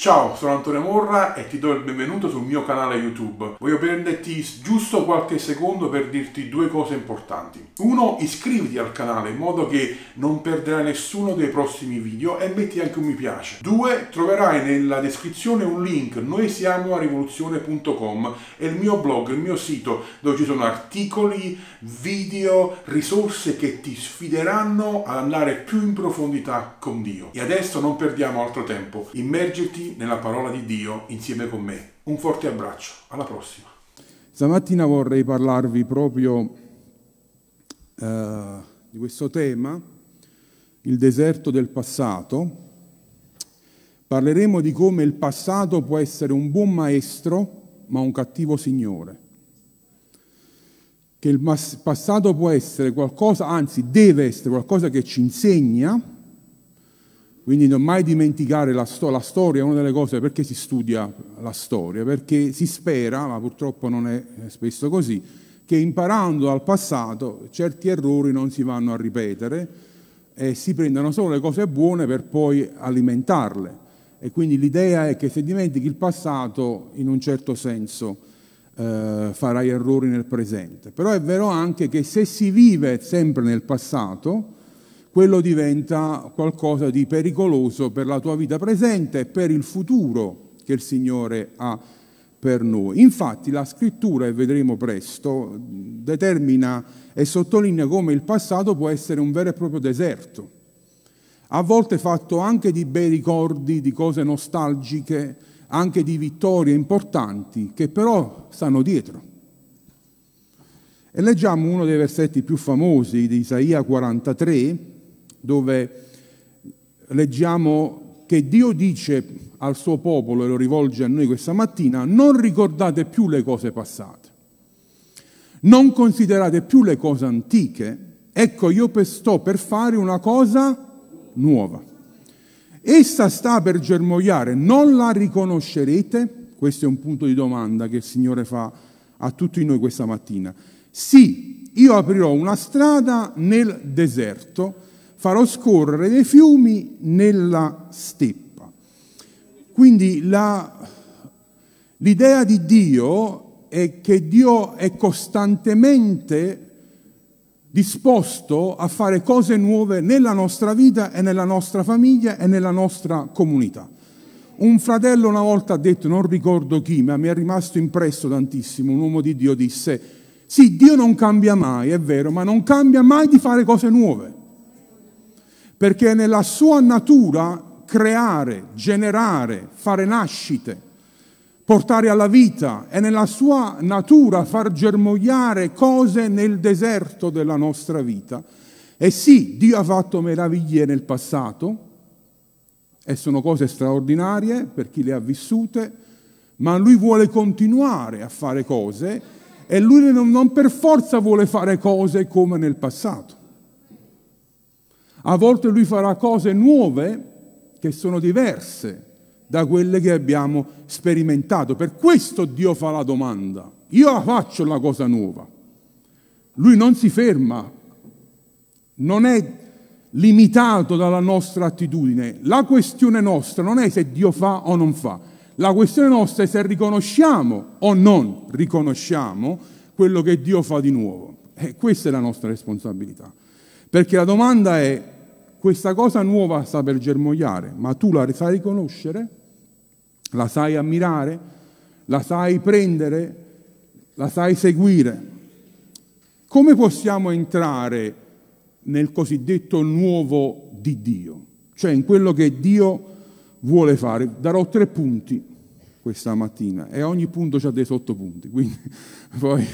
Ciao, sono Antonio Morra e ti do il benvenuto sul mio canale YouTube. Voglio prenderti giusto qualche secondo per dirti due cose importanti. Uno, iscriviti al canale in modo che non perderai nessuno dei prossimi video e metti anche un mi piace. Due, troverai nella descrizione un link noi siamo a rivoluzione.com è il mio blog, il mio sito dove ci sono articoli, video, risorse che ti sfideranno ad andare più in profondità con Dio. E adesso non perdiamo altro tempo, immergiti nella parola di Dio insieme con me. Un forte abbraccio, alla prossima. Stamattina vorrei parlarvi proprio eh, di questo tema, il deserto del passato. Parleremo di come il passato può essere un buon maestro ma un cattivo signore. Che il passato può essere qualcosa, anzi deve essere qualcosa che ci insegna, quindi non mai dimenticare la, sto- la, storia, è una delle cose perché si studia la storia, perché si spera, ma purtroppo non è spesso così, che imparando dal passato certi errori non si vanno a ripetere e si prendono solo le cose buone per poi alimentarle. E quindi l'idea è che se dimentichi il passato, in un certo senso, eh, farai errori nel presente. Però è vero anche che se si vive sempre nel passato, quello diventa qualcosa di pericoloso per la tua vita presente e per il futuro che il Signore ha per noi. Infatti la scrittura, e vedremo presto, determina e sottolinea come il passato può essere un vero e proprio deserto, a volte fatto anche di bei ricordi, di cose nostalgiche, anche di vittorie importanti, che però stanno dietro. E leggiamo uno dei versetti più famosi di Isaia 43, dove leggiamo che Dio dice al suo popolo, e lo rivolge a noi questa mattina, non ricordate più le cose passate, non considerate più le cose antiche, ecco io sto per fare una cosa nuova. Essa sta per germogliare, non la riconoscerete? Questo è un punto di domanda che il Signore fa a tutti noi questa mattina. Sì, io aprirò una strada nel deserto, farò scorrere dei fiumi nella steppa. Quindi la, l'idea di Dio è che Dio è costantemente disposto a fare cose nuove nella nostra vita e nella nostra famiglia e nella nostra comunità. Un fratello una volta ha detto, non ricordo chi, ma mi è rimasto impresso tantissimo, un uomo di Dio disse, sì, Dio non cambia mai, è vero, ma non cambia mai di fare cose nuove perché è nella sua natura creare, generare, fare nascite, portare alla vita, è nella sua natura far germogliare cose nel deserto della nostra vita. E sì, Dio ha fatto meraviglie nel passato, e sono cose straordinarie per chi le ha vissute, ma lui vuole continuare a fare cose e lui non per forza vuole fare cose come nel passato. A volte lui farà cose nuove che sono diverse da quelle che abbiamo sperimentato. Per questo Dio fa la domanda. Io la faccio la cosa nuova. Lui non si ferma, non è limitato dalla nostra attitudine. La questione nostra non è se Dio fa o non fa. La questione nostra è se riconosciamo o non riconosciamo quello che Dio fa di nuovo. E questa è la nostra responsabilità. Perché la domanda è, questa cosa nuova sta per germogliare, ma tu la sai riconoscere? La sai ammirare? La sai prendere? La sai seguire? Come possiamo entrare nel cosiddetto nuovo di Dio? Cioè in quello che Dio vuole fare. Darò tre punti questa mattina e ogni punto ha dei sottopunti, quindi poi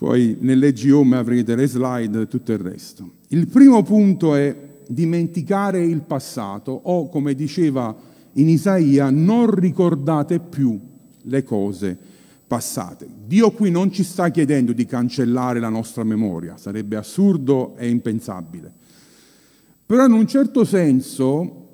poi nell'Egg Home avrete le slide e tutto il resto. Il primo punto è dimenticare il passato o, come diceva in Isaia, non ricordate più le cose passate. Dio qui non ci sta chiedendo di cancellare la nostra memoria, sarebbe assurdo e impensabile. Però in un certo senso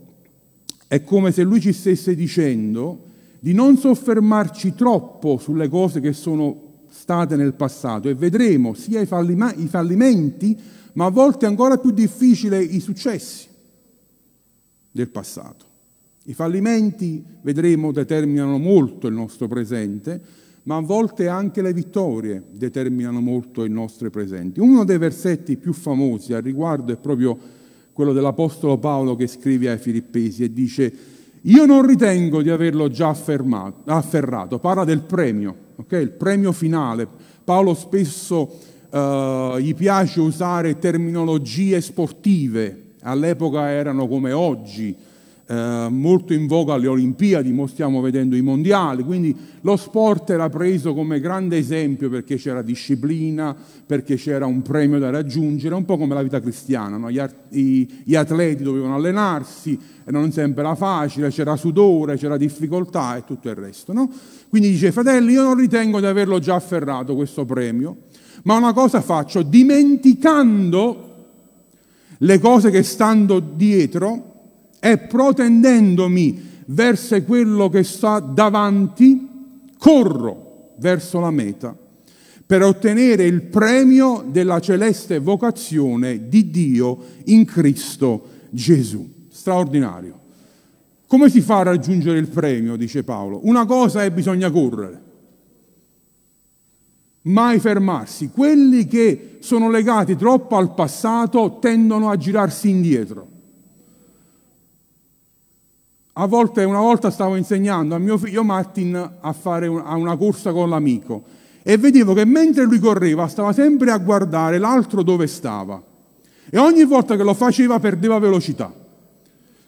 è come se lui ci stesse dicendo di non soffermarci troppo sulle cose che sono state nel passato e vedremo sia i, fallimenti, ma a volte ancora più difficile i successi del passato. I fallimenti, vedremo, determinano molto il nostro presente, ma a volte anche le vittorie determinano molto il nostro presente. Uno dei versetti più famosi al riguardo è proprio quello dell'Apostolo Paolo che scrive ai Filippesi e dice io non ritengo di averlo già affermato, afferrato, parla del premio, okay? il premio finale. Paolo spesso uh, gli piace usare terminologie sportive, all'epoca erano come oggi, eh, molto in voga alle Olimpiadi, mo stiamo vedendo i mondiali, quindi lo sport era preso come grande esempio perché c'era disciplina, perché c'era un premio da raggiungere, un po' come la vita cristiana, no? gli, i, gli, atleti dovevano allenarsi e non sempre era facile, c'era sudore, c'era difficoltà e tutto il resto. No? Quindi dice, fratelli, io non ritengo di averlo già afferrato questo premio, ma una cosa faccio, dimenticando le cose che stando dietro, e protendendomi verso quello che sta davanti, corro verso la meta per ottenere il premio della celeste vocazione di Dio in Cristo Gesù. Straordinario. Come si fa a raggiungere il premio, dice Paolo? Una cosa è bisogna correre, mai fermarsi. Quelli che sono legati troppo al passato tendono a girarsi indietro. A volte, una volta stavo insegnando a mio figlio Martin a fare una corsa con l'amico e vedevo che mentre lui correva stava sempre a guardare l'altro dove stava e ogni volta che lo faceva perdeva velocità.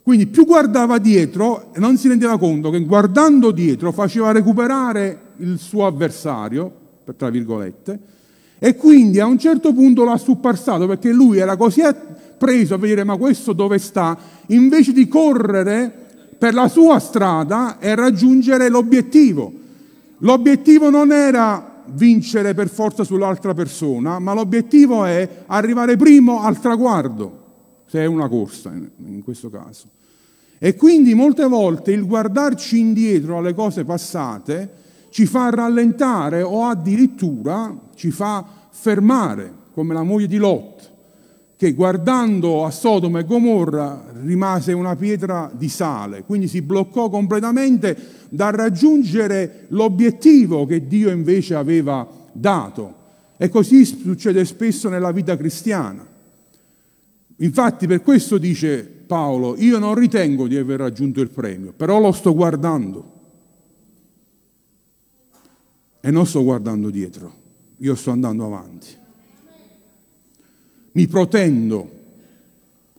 Quindi più guardava dietro non si rendeva conto che guardando dietro faceva recuperare il suo avversario, tra virgolette, e quindi a un certo punto l'ha supparsato perché lui era così preso a vedere ma questo dove sta, invece di correre per la sua strada e raggiungere l'obiettivo. L'obiettivo non era vincere per forza sull'altra persona, ma l'obiettivo è arrivare primo al traguardo, se è una corsa in questo caso. E quindi molte volte il guardarci indietro alle cose passate ci fa rallentare o addirittura ci fa fermare, come la moglie di Lot che guardando a Sodoma e Gomorra rimase una pietra di sale, quindi si bloccò completamente da raggiungere l'obiettivo che Dio invece aveva dato. E così succede spesso nella vita cristiana. Infatti per questo dice Paolo, io non ritengo di aver raggiunto il premio, però lo sto guardando. E non sto guardando dietro, io sto andando avanti mi protendo,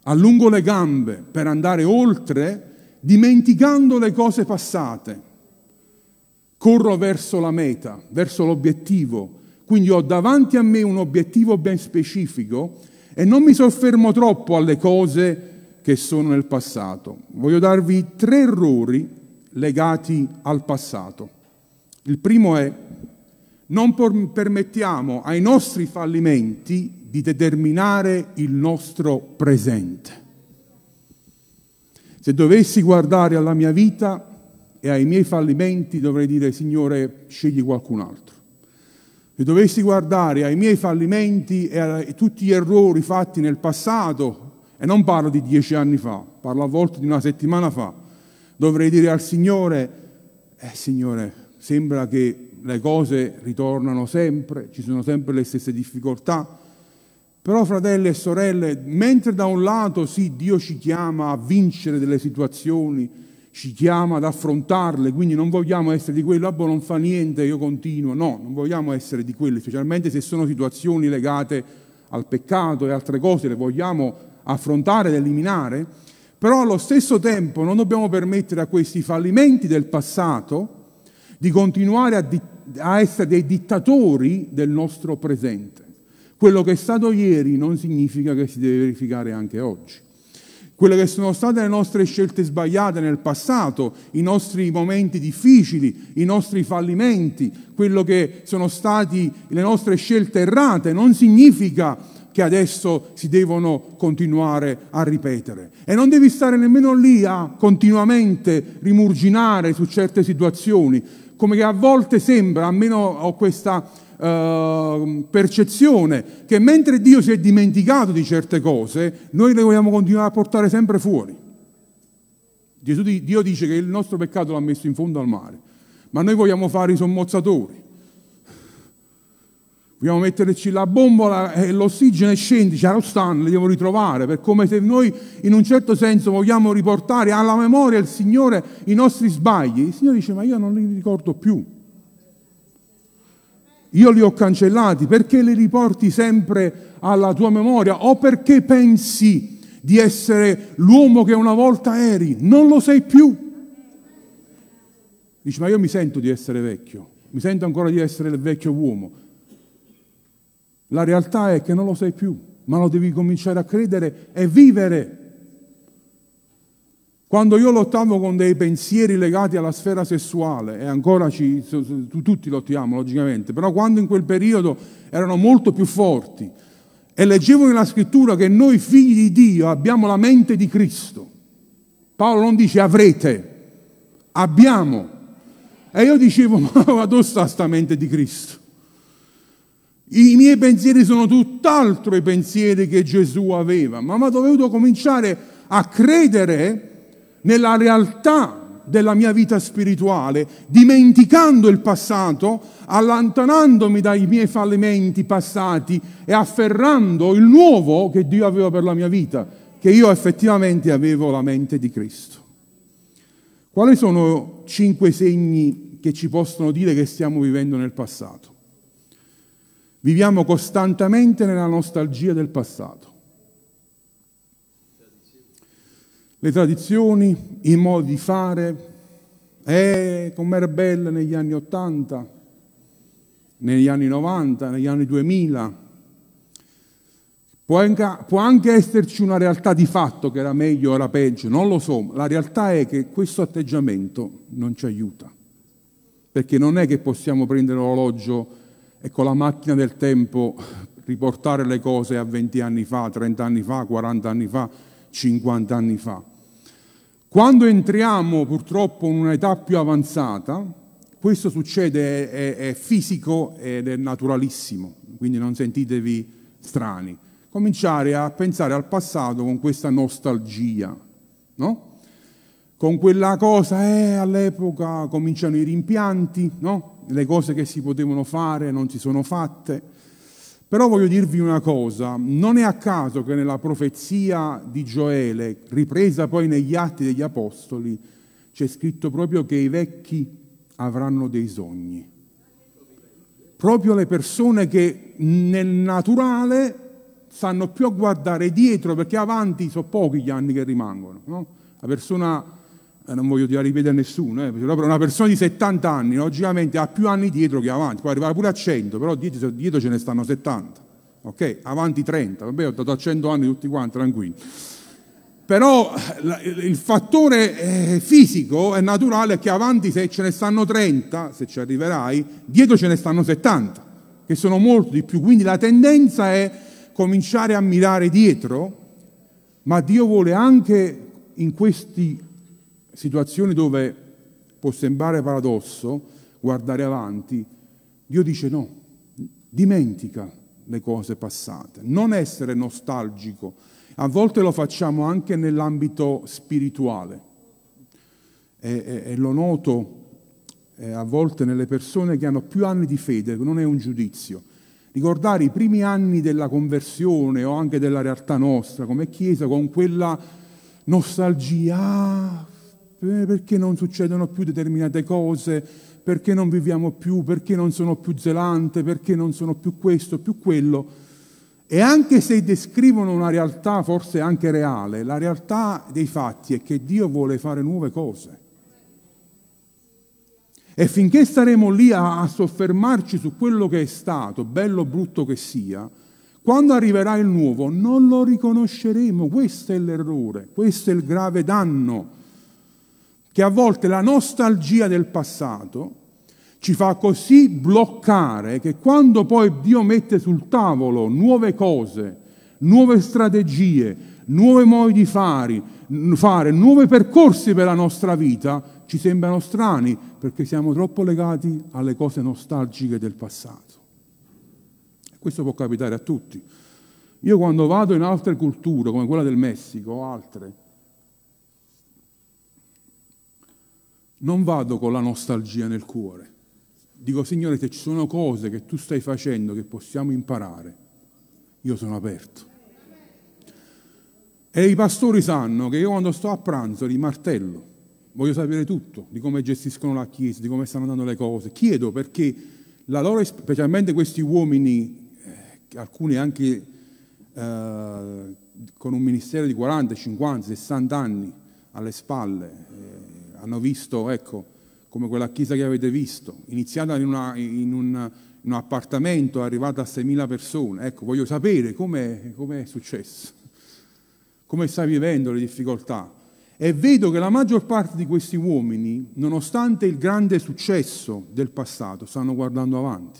allungo le gambe per andare oltre, dimenticando le cose passate. Corro verso la meta, verso l'obiettivo. Quindi ho davanti a me un obiettivo ben specifico e non mi soffermo troppo alle cose che sono nel passato. Voglio darvi tre errori legati al passato. Il primo è non permettiamo ai nostri fallimenti di determinare il nostro presente. Se dovessi guardare alla mia vita e ai miei fallimenti dovrei dire Signore scegli qualcun altro. Se dovessi guardare ai miei fallimenti e a tutti gli errori fatti nel passato, e non parlo di dieci anni fa, parlo a volte di una settimana fa, dovrei dire al Signore, eh Signore, sembra che le cose ritornano sempre, ci sono sempre le stesse difficoltà, però fratelli e sorelle, mentre da un lato sì, Dio ci chiama a vincere delle situazioni, ci chiama ad affrontarle, quindi non vogliamo essere di quelli, ah, boh, non fa niente, io continuo, no, non vogliamo essere di quelli, specialmente se sono situazioni legate al peccato e altre cose, le vogliamo affrontare ed eliminare, però allo stesso tempo non dobbiamo permettere a questi fallimenti del passato di continuare a, di- a essere dei dittatori del nostro presente. Quello che è stato ieri non significa che si deve verificare anche oggi. Quelle che sono state le nostre scelte sbagliate nel passato, i nostri momenti difficili, i nostri fallimenti, quello che sono state le nostre scelte errate, non significa che adesso si devono continuare a ripetere. E non devi stare nemmeno lì a continuamente rimurginare su certe situazioni, come che a volte sembra, almeno ho questa uh, percezione che mentre Dio si è dimenticato di certe cose, noi le vogliamo continuare a portare sempre fuori. Gesù, Dio dice che il nostro peccato l'ha messo in fondo al mare, ma noi vogliamo fare i sommozzatori. Vogliamo metterci la bombola e l'ossigeno scende, c'è lo stanno, li devo ritrovare, per come se noi in un certo senso vogliamo riportare alla memoria il Signore i nostri sbagli. Il Signore dice ma io non li ricordo più. Io li ho cancellati, perché li riporti sempre alla tua memoria o perché pensi di essere l'uomo che una volta eri? Non lo sei più. Dici ma io mi sento di essere vecchio, mi sento ancora di essere il vecchio uomo. La realtà è che non lo sei più, ma lo devi cominciare a credere e vivere. Quando io lottavo con dei pensieri legati alla sfera sessuale, e ancora ci, tutti lottiamo logicamente, però quando in quel periodo erano molto più forti, e leggevo nella scrittura che noi figli di Dio abbiamo la mente di Cristo. Paolo non dice avrete, abbiamo. E io dicevo, ma dove sta sta mente di Cristo? I miei pensieri sono tutt'altro i pensieri che Gesù aveva, ma ho dovuto cominciare a credere nella realtà della mia vita spirituale, dimenticando il passato, allontanandomi dai miei fallimenti passati e afferrando il nuovo che Dio aveva per la mia vita, che io effettivamente avevo la mente di Cristo. Quali sono cinque segni che ci possono dire che stiamo vivendo nel passato? Viviamo costantemente nella nostalgia del passato. Le tradizioni, i modi di fare, eh, com'era bella negli anni Ottanta, negli anni 90, negli anni 2000. Può anche, può anche, esserci una realtà di fatto che era meglio o era peggio, non lo so. La realtà è che questo atteggiamento non ci aiuta, perché non è che possiamo prendere l'orologio e con la macchina del tempo riportare le cose a 20 anni fa, 30 anni fa, 40 anni fa, 50 anni fa. Quando entriamo purtroppo in un'età più avanzata, questo succede, è, è fisico ed è naturalissimo, quindi non sentitevi strani. Cominciare a pensare al passato con questa nostalgia, no? Con quella cosa, eh, all'epoca cominciano i rimpianti, no? Le cose che si potevano fare non si sono fatte. Però voglio dirvi una cosa, non è a caso che nella profezia di Gioele, ripresa poi negli atti degli Apostoli, c'è scritto proprio che i vecchi avranno dei sogni. Proprio le persone che nel naturale stanno più a guardare dietro, perché avanti sono pochi gli anni che rimangono. No? La persona non voglio dire ripetere a nessuno, eh, una persona di 70 anni logicamente ha più anni dietro che avanti, può arrivare pure a 100, però dietro, dietro ce ne stanno 70, ok? Avanti 30, vabbè ho dato a 100 anni tutti quanti, tranquilli. Però il fattore eh, fisico è naturale che avanti se ce ne stanno 30, se ci arriverai, dietro ce ne stanno 70, che sono molto di più. Quindi la tendenza è cominciare a mirare dietro, ma Dio vuole anche in questi situazioni dove può sembrare paradosso guardare avanti, Dio dice no, dimentica le cose passate, non essere nostalgico. A volte lo facciamo anche nell'ambito spirituale e, e, e lo noto eh, a volte nelle persone che hanno più anni di fede, non è un giudizio. Ricordare i primi anni della conversione o anche della realtà nostra come Chiesa con quella nostalgia, ah, perché non succedono più determinate cose, perché non viviamo più, perché non sono più zelante, perché non sono più questo, più quello. E anche se descrivono una realtà forse anche reale, la realtà dei fatti è che Dio vuole fare nuove cose. E finché staremo lì a, a soffermarci su quello che è stato, bello o brutto che sia, quando arriverà il nuovo non lo riconosceremo. Questo è l'errore, questo è il grave danno che a volte la nostalgia del passato ci fa così bloccare che quando poi Dio mette sul tavolo nuove cose, nuove strategie, nuovi modi di fare, fare nuovi percorsi per la nostra vita, ci sembrano strani perché siamo troppo legati alle cose nostalgiche del passato. Questo può capitare a tutti. Io quando vado in altre culture, come quella del Messico o altre, non vado con la nostalgia nel cuore. Dico, Signore, se ci sono cose che tu stai facendo che possiamo imparare, io sono aperto. E i pastori sanno che io quando sto a pranzo li martello, voglio sapere tutto, di come gestiscono la Chiesa, di come stanno andando le cose. Chiedo perché la loro, specialmente questi uomini, eh, alcuni anche eh, con un ministero di 40, 50, 60 anni alle spalle, eh, hanno visto, ecco, come quella chiesa che avete visto, iniziata in, una, in, un, in un, appartamento, arrivata a 6.000 persone. Ecco, voglio sapere come è successo come sta vivendo le difficoltà. E vedo che la maggior parte di questi uomini, nonostante il grande successo del passato, stanno guardando avanti.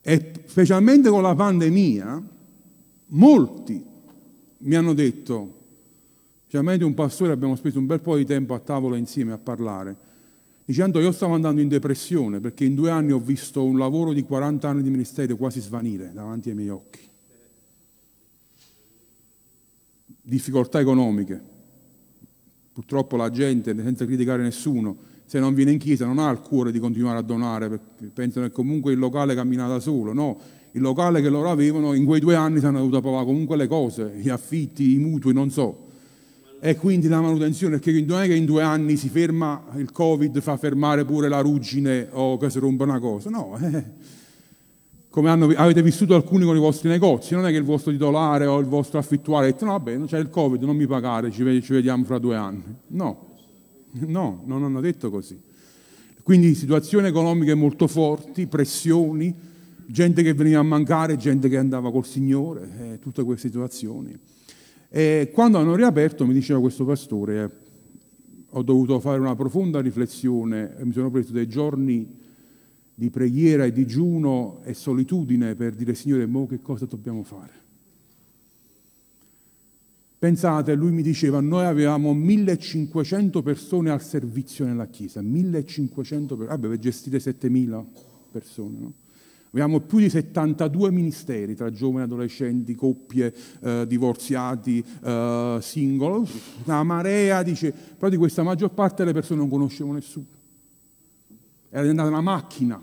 E specialmente con la pandemia, molti mi hanno detto, specialmente un pastore, abbiamo speso un bel po' di tempo a tavola insieme a parlare, dicendo io stavo andando in depressione perché in due anni ho visto un lavoro di 40 anni di ministero quasi svanire davanti ai miei occhi. difficoltà economiche. Purtroppo la gente, senza criticare nessuno, se non viene in chiesa non ha il cuore di continuare a donare, perché pensano che comunque il locale cammina da solo. No, il locale che loro avevano in quei due anni si hanno dovuto pagare comunque le cose, gli affitti, i mutui, non so. E quindi la manutenzione, perché non è che in due anni si ferma il Covid, fa fermare pure la ruggine o che si rompe una cosa. No, eh come hanno, avete vissuto alcuni con i vostri negozi, non è che il vostro titolare o il vostro affittuario ha detto no vabbè c'è il covid, non mi pagare, ci, vediamo fra due anni. No, no, non hanno detto così. Quindi situazioni economiche molto forti, pressioni, gente che veniva a mancare, gente che andava col Signore, eh, tutte queste situazioni. E quando hanno riaperto, mi diceva questo pastore, ho dovuto fare una profonda riflessione, mi sono preso dei giorni di preghiera e digiuno e solitudine per dire Signore, mo che cosa dobbiamo fare? Pensate, lui mi diceva, noi avevamo 1500 persone al servizio nella Chiesa, 1500 persone, vabbè, per gestire 7000 persone, no? Abbiamo più di 72 ministeri tra giovani, adolescenti, coppie, eh, divorziati, eh, singolo, una marea, dice, però di questa maggior parte le persone non conoscevano nessuno. Era diventata una macchina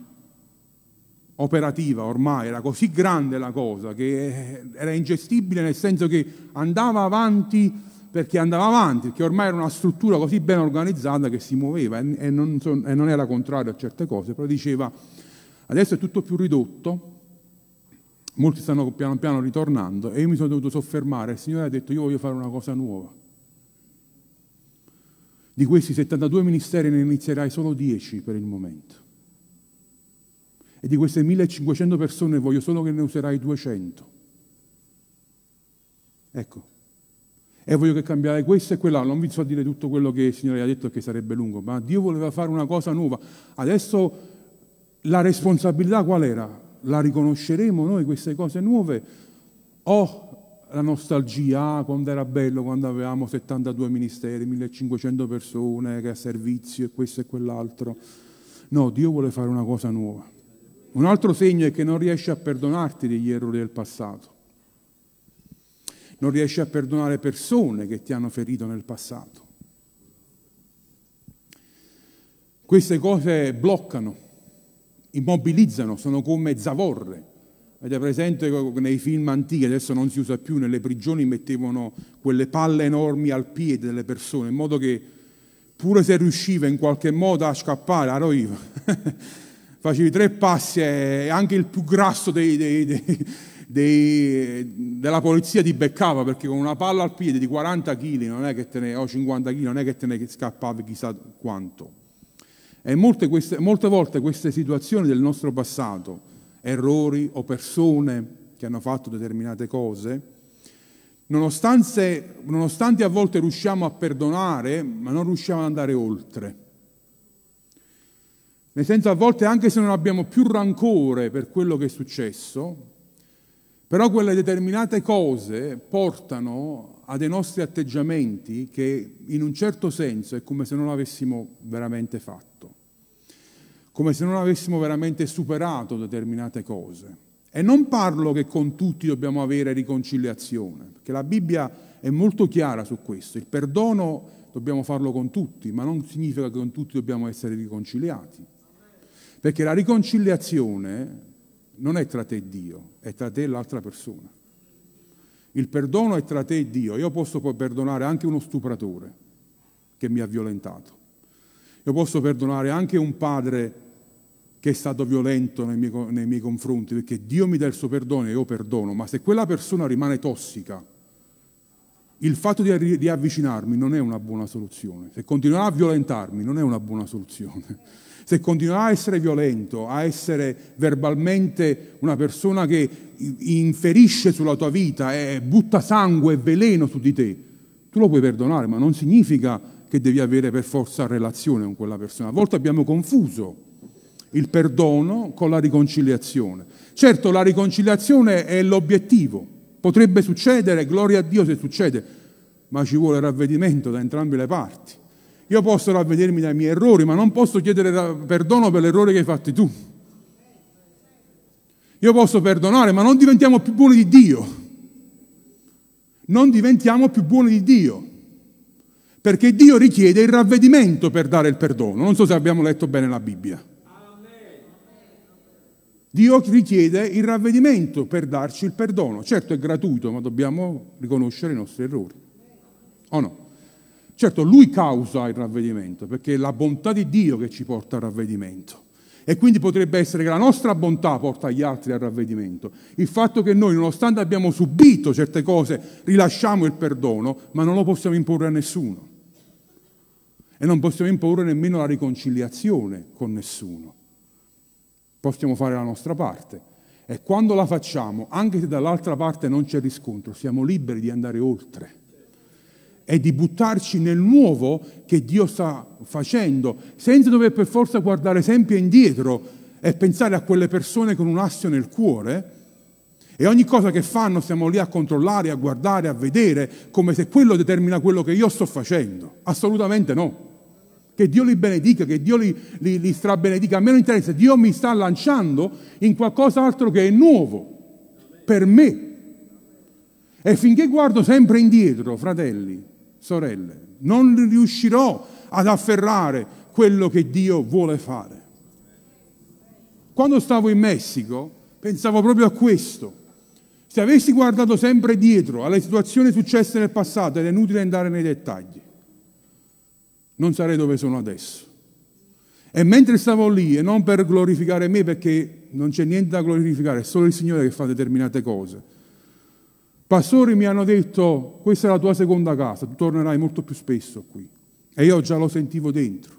operativa ormai, era così grande la cosa che era ingestibile nel senso che andava avanti perché andava avanti, perché ormai era una struttura così ben organizzata che si muoveva e non, e non era contrario a certe cose, però diceva adesso è tutto più ridotto, molti stanno piano piano ritornando e io mi sono dovuto soffermare, il Signore ha detto io voglio fare una cosa nuova. Di questi 72 ministeri ne inizierai solo 10 per il momento. E di queste 1500 persone voglio solo che ne userai 200. Ecco. E voglio che cambiare questo e quell'altro. Non vi so dire tutto quello che il Signore ha detto che sarebbe lungo, ma Dio voleva fare una cosa nuova. Adesso la responsabilità qual era? La riconosceremo noi queste cose nuove? O la nostalgia, ah, quando era bello, quando avevamo 72 ministeri, 1500 persone che a servizio e questo e quell'altro. No, Dio vuole fare una cosa nuova. Un altro segno è che non riesce a perdonarti degli errori del passato. Non riesci a perdonare persone che ti hanno ferito nel passato. Queste cose bloccano, immobilizzano, sono come zavorre Avete presente nei film antichi, adesso non si usa più, nelle prigioni mettevano quelle palle enormi al piede delle persone, in modo che pure se riusciva in qualche modo a scappare, a roiva, facevi tre passi e anche il più grasso dei, dei, dei, della polizia ti beccava perché con una palla al piede di 40 kg o 50 kg non è che te ne scappavi chissà quanto. E molte, queste, molte volte queste situazioni del nostro passato errori o persone che hanno fatto determinate cose, nonostante, nonostante a volte riusciamo a perdonare, ma non riusciamo ad andare oltre. Nel senso a volte anche se non abbiamo più rancore per quello che è successo, però quelle determinate cose portano a dei nostri atteggiamenti che in un certo senso è come se non l'avessimo veramente fatto come se non avessimo veramente superato determinate cose. E non parlo che con tutti dobbiamo avere riconciliazione, perché la Bibbia è molto chiara su questo. Il perdono dobbiamo farlo con tutti, ma non significa che con tutti dobbiamo essere riconciliati. Perché la riconciliazione non è tra te e Dio, è tra te e l'altra persona. Il perdono è tra te e Dio. Io posso poi perdonare anche uno stupratore che mi ha violentato. Io posso perdonare anche un padre che è stato violento nei miei, nei miei, confronti, perché Dio mi dà il suo perdono e io perdono, ma se quella persona rimane tossica, il fatto di, avvicinarmi non è una buona soluzione. Se continuerà a violentarmi non è una buona soluzione. Se continuerà a essere violento, a essere verbalmente una persona che inferisce sulla tua vita e butta sangue e veleno su di te, tu lo puoi perdonare, ma non significa che devi avere per forza relazione con quella persona. A volte abbiamo confuso il perdono con la riconciliazione. Certo, la riconciliazione è l'obiettivo, potrebbe succedere, gloria a Dio se succede, ma ci vuole ravvedimento da entrambe le parti. Io posso ravvedermi dai miei errori, ma non posso chiedere perdono per l'errore che hai fatto tu. Io posso perdonare, ma non diventiamo più buoni di Dio. Non diventiamo più buoni di Dio. Perché Dio richiede il ravvedimento per dare il perdono. Non so se abbiamo letto bene la Bibbia. Dio richiede il ravvedimento per darci il perdono. Certo è gratuito, ma dobbiamo riconoscere i nostri errori. O no? Certo, Lui causa il ravvedimento, perché è la bontà di Dio che ci porta al ravvedimento. E quindi potrebbe essere che la nostra bontà porta gli altri al ravvedimento. Il fatto che noi, nonostante abbiamo subito certe cose, rilasciamo il perdono, ma non lo possiamo imporre a nessuno. E non possiamo imporre nemmeno la riconciliazione con nessuno possiamo fare la nostra parte. E quando la facciamo, anche se dall'altra parte non c'è riscontro, siamo liberi di andare oltre e di buttarci nel nuovo che Dio sta facendo, senza dover per forza guardare sempre indietro e pensare a quelle persone con un assio nel cuore. E ogni cosa che fanno stiamo lì a controllare, a guardare, a vedere, come se quello determina quello che io sto facendo. Assolutamente no. Che Dio li benedica, che Dio li, li, li strabenedica. A me non interessa, Dio mi sta lanciando in qualcos'altro che è nuovo per me. E finché guardo sempre indietro, fratelli, sorelle, non riuscirò ad afferrare quello che Dio vuole fare. Quando stavo in Messico pensavo proprio a questo. Se avessi guardato sempre dietro alle situazioni successe nel passato, è inutile andare nei dettagli non sarei dove sono adesso. E mentre stavo lì, e non per glorificare me, perché non c'è niente da glorificare, è solo il Signore che fa determinate cose. Pastori mi hanno detto, questa è la tua seconda casa, tu tornerai molto più spesso qui. E io già lo sentivo dentro,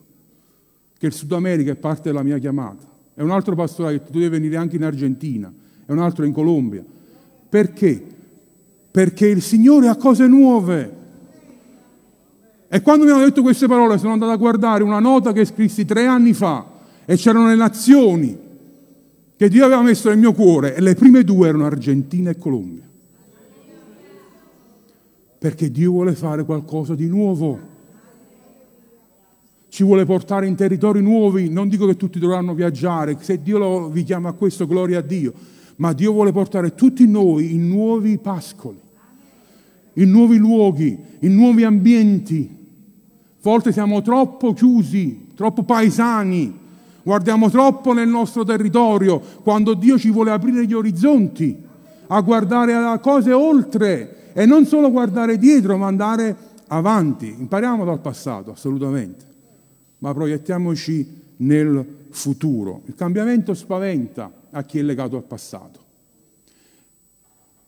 che il Sud America è parte della mia chiamata. E un altro pastore ha detto, tu devi venire anche in Argentina, e un altro in Colombia. Perché? Perché il Signore ha cose nuove. E quando mi hanno detto queste parole sono andato a guardare una nota che scrissi tre anni fa e c'erano le nazioni che Dio aveva messo nel mio cuore e le prime due erano Argentina e Colombia. Perché Dio vuole fare qualcosa di nuovo. Ci vuole portare in territori nuovi. Non dico che tutti dovranno viaggiare, se Dio lo, vi chiama a questo, gloria a Dio. Ma Dio vuole portare tutti noi in nuovi pascoli, in nuovi luoghi, in nuovi ambienti volte siamo troppo chiusi, troppo paesani, guardiamo troppo nel nostro territorio, quando Dio ci vuole aprire gli orizzonti, a guardare a cose oltre e non solo guardare dietro, ma andare avanti. Impariamo dal passato, assolutamente, ma proiettiamoci nel futuro. Il cambiamento spaventa a chi è legato al passato.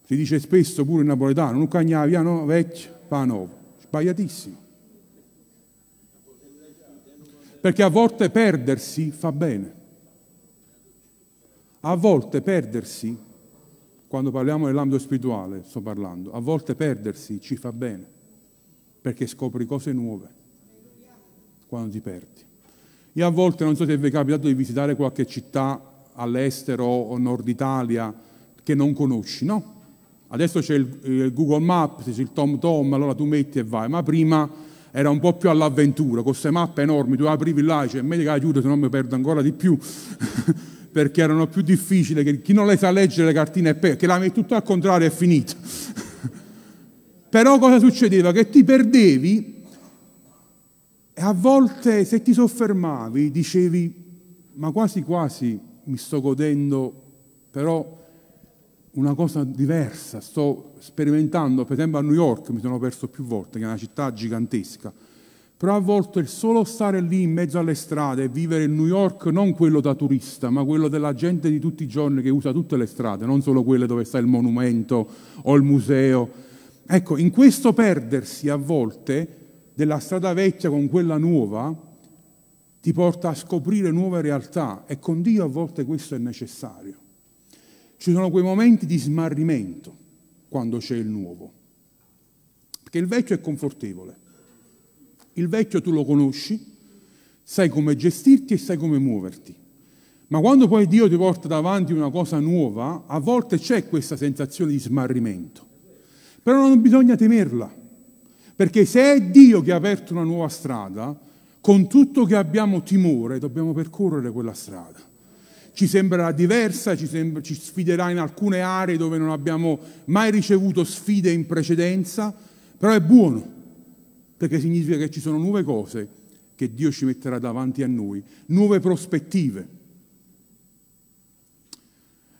Si dice spesso pure in napoletano, non cagna no, vecchio, fa nuovo. Sbagliatissimo perché a volte perdersi fa bene. A volte perdersi, quando parliamo nell'ambito spirituale, sto parlando, a volte perdersi ci fa bene, perché scopri cose nuove quando ti perdi. Io a volte non so se vi è capitato di visitare qualche città all'estero o nord Italia che non conosci, no? Adesso c'è il, il Google Maps, c'è il Tom Tom, allora tu metti e vai, ma prima era un po' più all'avventura, con queste mappe enormi, tu aprivi là, cioè, meglio che aiuto, se no mi perdo ancora di più, perché erano più difficili, che chi non le sa leggere le cartine è peggio, che la metti tutto al contrario è finito. Però cosa succedeva? Che ti perdevi E a volte se ti soffermavi dicevi, ma quasi quasi mi sto godendo, però una cosa diversa, sto sperimentando, per esempio a New York mi sono perso più volte, che è una città gigantesca, però a volte il solo stare lì in mezzo alle strade e vivere il New York non quello da turista, ma quello della gente di tutti i giorni che usa tutte le strade, non solo quelle dove sta il monumento o il museo. Ecco, in questo perdersi a volte della strada vecchia con quella nuova ti porta a scoprire nuove realtà e con Dio a volte questo è necessario. Ci sono quei momenti di smarrimento quando c'è il nuovo, perché il vecchio è confortevole il vecchio tu lo conosci, sai come gestirti e sai come muoverti. Ma quando poi Dio ti porta davanti una cosa nuova, a volte c'è questa sensazione di smarrimento. Però non bisogna temerla, perché se è Dio che ha aperto una nuova strada, con tutto che abbiamo timore, dobbiamo percorrere quella strada. Ci sembrerà diversa, ci, sembra, ci sfiderà in alcune aree dove non abbiamo mai ricevuto sfide in precedenza, però è buono perché significa che ci sono nuove cose che Dio ci metterà davanti a noi, nuove prospettive.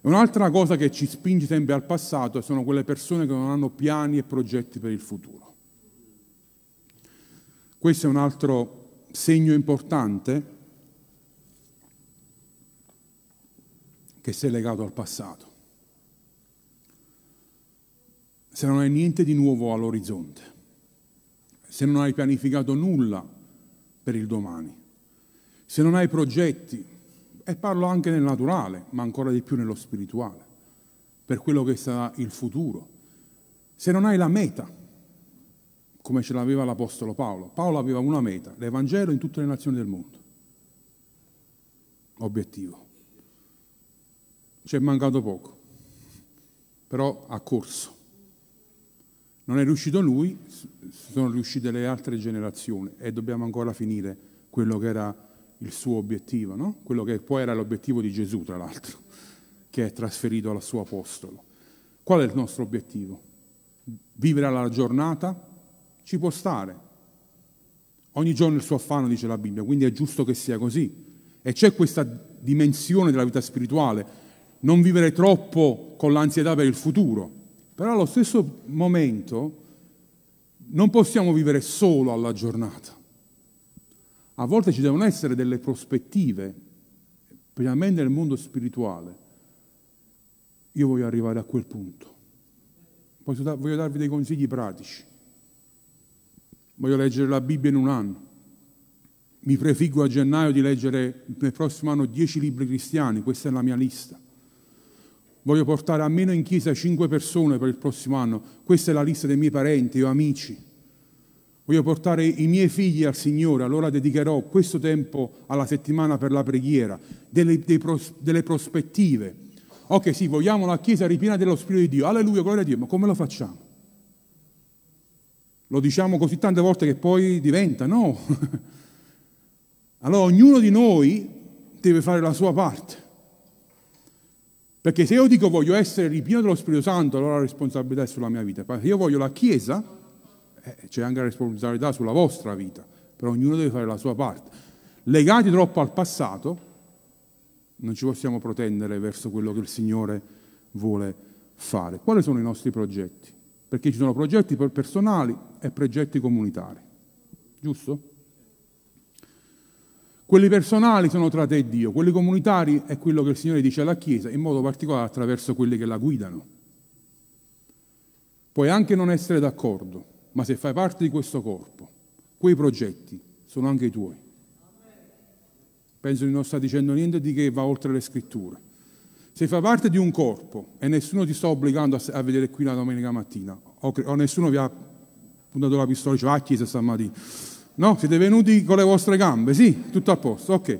Un'altra cosa che ci spinge sempre al passato sono quelle persone che non hanno piani e progetti per il futuro. Questo è un altro segno importante che è legato al passato. Se non hai niente di nuovo all'orizzonte se non hai pianificato nulla per il domani, se non hai progetti, e parlo anche nel naturale, ma ancora di più nello spirituale, per quello che sarà il futuro, se non hai la meta, come ce l'aveva l'Apostolo Paolo. Paolo aveva una meta, l'Evangelo in tutte le nazioni del mondo. Obiettivo. Ci è mancato poco, però ha corso. Non è riuscito lui, sono riuscite le altre generazioni e dobbiamo ancora finire quello che era il suo obiettivo, no? quello che poi era l'obiettivo di Gesù, tra l'altro, che è trasferito al suo apostolo. Qual è il nostro obiettivo? Vivere alla giornata? Ci può stare. Ogni giorno il suo affanno, dice la Bibbia, quindi è giusto che sia così. E c'è questa dimensione della vita spirituale, non vivere troppo con l'ansietà per il futuro, però allo stesso momento non possiamo vivere solo alla giornata. A volte ci devono essere delle prospettive, specialmente nel mondo spirituale. Io voglio arrivare a quel punto. Voglio darvi dei consigli pratici. Voglio leggere la Bibbia in un anno. Mi prefiggo a gennaio di leggere nel prossimo anno dieci libri cristiani, questa è la mia lista. Voglio portare almeno in chiesa cinque persone per il prossimo anno. Questa è la lista dei miei parenti o amici. Voglio portare i miei figli al Signore, allora dedicherò questo tempo alla settimana per la preghiera, delle, pros, delle prospettive. Ok, sì, vogliamo la Chiesa ripiena dello Spirito di Dio. Alleluia, gloria a Dio, ma come lo facciamo? Lo diciamo così tante volte che poi diventa, no? allora ognuno di noi deve fare la sua parte. Perché se io dico voglio essere ripieno dello Spirito Santo, allora la responsabilità è sulla mia vita. Se io voglio la Chiesa, eh, c'è anche la responsabilità sulla vostra vita, però ognuno deve fare la sua parte. Legati troppo al passato, non ci possiamo protendere verso quello che il Signore vuole fare. Quali sono i nostri progetti? Perché ci sono progetti personali e progetti comunitari. Giusto? Quelli personali sono tra te e Dio, quelli comunitari è quello che il Signore dice alla Chiesa, in modo particolare attraverso quelli che la guidano. Puoi anche non essere d'accordo, ma se fai parte di questo corpo, quei progetti sono anche i tuoi. Penso di non sta dicendo niente di che va oltre le scritture. Se fai parte di un corpo e nessuno ti sta obbligando a, vedere qui la domenica mattina, o, nessuno vi ha puntato la pistola e dice va a chiesa stamattina, No? Siete venuti con le vostre gambe? Sì, tutto a posto, ok.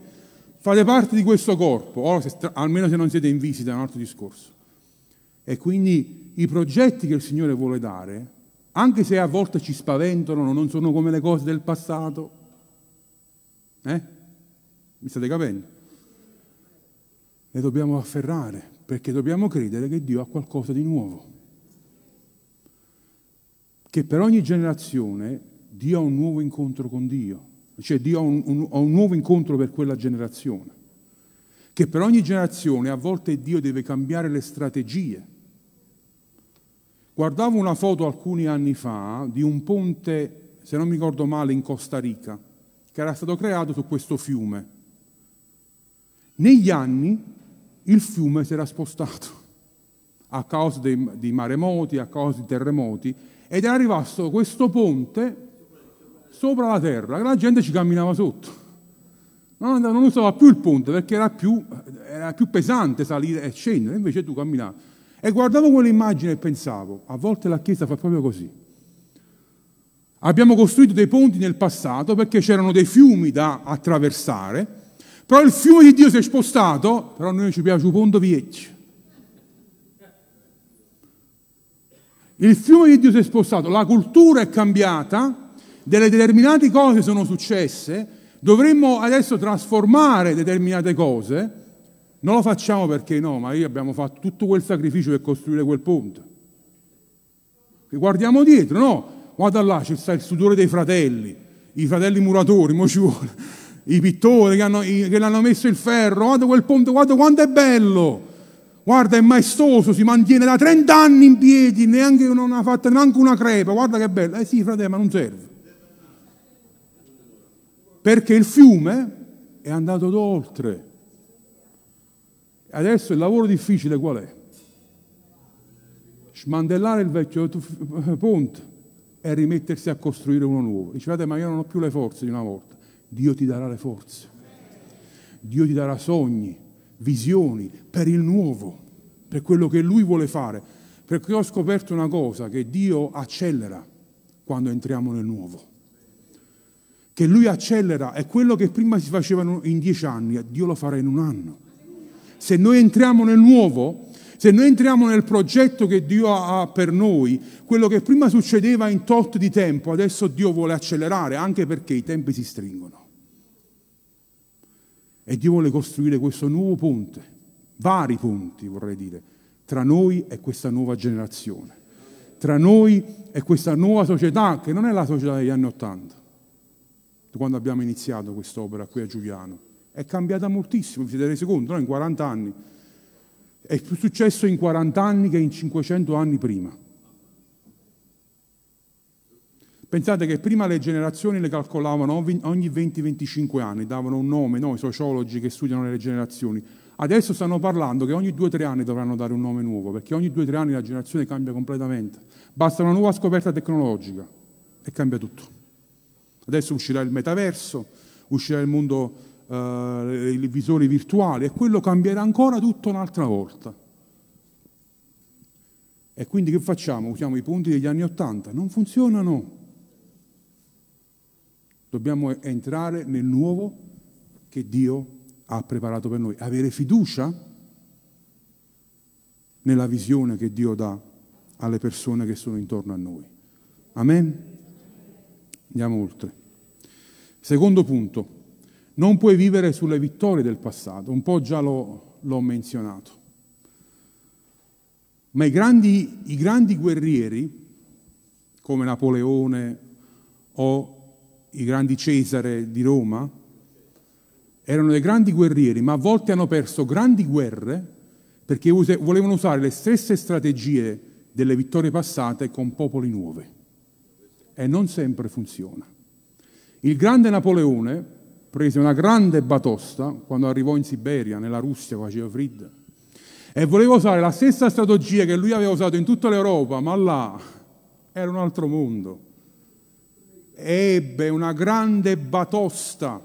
Fate parte di questo corpo, o se, almeno se non siete in visita, è un altro discorso. E quindi i progetti che il Signore vuole dare, anche se a volte ci spaventano, non sono come le cose del passato. Eh? Mi state capendo? Le dobbiamo afferrare, perché dobbiamo credere che Dio ha qualcosa di nuovo. Che per ogni generazione Dio ha un nuovo incontro con Dio. Cioè Dio ha un, un, ha un nuovo incontro per quella generazione. Che per ogni generazione a volte Dio deve cambiare le strategie. Guardavo una foto alcuni anni fa di un ponte, se non mi ricordo male, in Costa Rica, che era stato creato su questo fiume. Negli anni il fiume si era spostato a causa dei, dei maremoti, a causa di terremoti, ed è arrivato questo ponte sopra la terra, la gente ci camminava sotto. Non, non usava più il ponte perché era più, era più pesante salire e scendere, invece tu camminavi. E guardavo quell'immagine e pensavo, a volte la Chiesa fa proprio così. Abbiamo costruito dei ponti nel passato perché c'erano dei fiumi da attraversare, però il fiume di Dio si è spostato, però a noi ci piace un ponte vecchio. Il fiume di Dio si è spostato, la cultura è cambiata, delle determinate cose sono successe, dovremmo adesso trasformare determinate cose, non lo facciamo perché no, ma io abbiamo fatto tutto quel sacrificio per costruire quel ponte. E guardiamo dietro, no, guarda là, c'è il sudore dei fratelli, i fratelli muratori, mo ci vuole, i pittori che, hanno, che l'hanno messo il ferro, guarda quel ponte, guarda quanto è bello, Guarda, è maestoso, si mantiene da 30 anni in piedi, neanche, non ha fatto neanche una crepa. Guarda che bello. Eh sì, fratello, ma non serve. Perché il fiume è andato d'oltre. Adesso il lavoro difficile qual è? Smantellare il vecchio ponte e rimettersi a costruire uno nuovo. Dice, fratello, ma io non ho più le forze di una volta. Dio ti darà le forze. Dio ti darà sogni visioni per il nuovo, per quello che Lui vuole fare. Perché ho scoperto una cosa, che Dio accelera quando entriamo nel nuovo. Che Lui accelera è quello che prima si faceva in dieci anni, Dio lo farà in un anno. Se noi entriamo nel nuovo, se noi entriamo nel progetto che Dio ha per noi, quello che prima succedeva in tot di tempo, adesso Dio vuole accelerare, anche perché i tempi si stringono. E Dio vuole costruire questo nuovo ponte, vari ponti vorrei dire, tra noi e questa nuova generazione, tra noi e questa nuova società che non è la società degli anni Ottanta, quando abbiamo iniziato quest'opera qui a Giuliano. È cambiata moltissimo, vi siete resi conto, no? in 40 anni. È più successo in 40 anni che in 500 anni prima. Pensate che prima le generazioni le calcolavano ogni 20-25 anni, davano un nome, no? i sociologi che studiano le generazioni. Adesso stanno parlando che ogni 2-3 anni dovranno dare un nome nuovo, perché ogni 2-3 anni la generazione cambia completamente. Basta una nuova scoperta tecnologica e cambia tutto. Adesso uscirà il metaverso, uscirà il mondo, eh, i visori virtuali e quello cambierà ancora tutto un'altra volta. E quindi che facciamo? Usiamo i punti degli anni Ottanta? Non funzionano. Dobbiamo entrare nel nuovo che Dio ha preparato per noi, avere fiducia nella visione che Dio dà alle persone che sono intorno a noi. Amen? Andiamo oltre. Secondo punto, non puoi vivere sulle vittorie del passato, un po' già l'ho, menzionato. Ma i grandi, i grandi guerrieri, come Napoleone o i grandi Cesare di Roma, erano dei grandi guerrieri, ma a volte hanno perso grandi guerre perché volevano usare le stesse strategie delle vittorie passate con popoli nuovi. E non sempre funziona. Il grande Napoleone prese una grande batosta quando arrivò in Siberia, nella Russia, faceva freddo, e voleva usare la stessa strategia che lui aveva usato in tutta l'Europa, ma là era un altro mondo ebbe una grande batosta,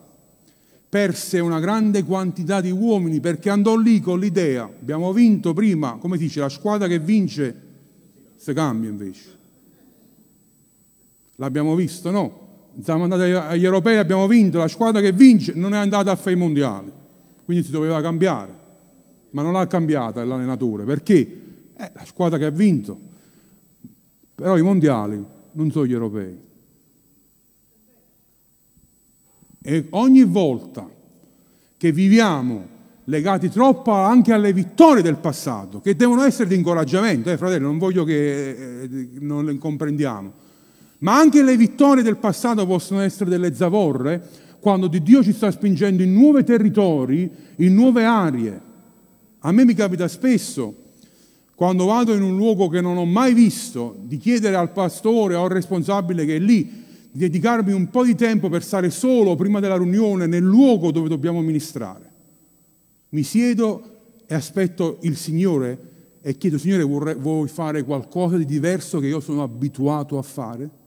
perse una grande quantità di uomini perché andò lì con l'idea, abbiamo vinto prima, come dice, la squadra che vince si cambia invece. L'abbiamo visto, no? Siamo andati agli europei, abbiamo vinto, la squadra che vince non è andata a fare i mondiali, quindi si doveva cambiare, ma non l'ha cambiata l'allenatore, perché? Eh, la squadra che ha vinto, però i mondiali non sono gli europei. E ogni volta che viviamo legati troppo anche alle vittorie del passato, che devono essere di incoraggiamento, eh, fratello, non voglio che eh, non le comprendiamo, ma anche le vittorie del passato possono essere delle zavorre, quando Dio ci sta spingendo in nuovi territori, in nuove aree. A me mi capita spesso, quando vado in un luogo che non ho mai visto, di chiedere al pastore o al responsabile che è lì, di dedicarmi un po' di tempo per stare solo prima della riunione nel luogo dove dobbiamo ministrare. Mi siedo e aspetto il Signore e chiedo, Signore, vorrei, vuoi fare qualcosa di diverso che io sono abituato a fare?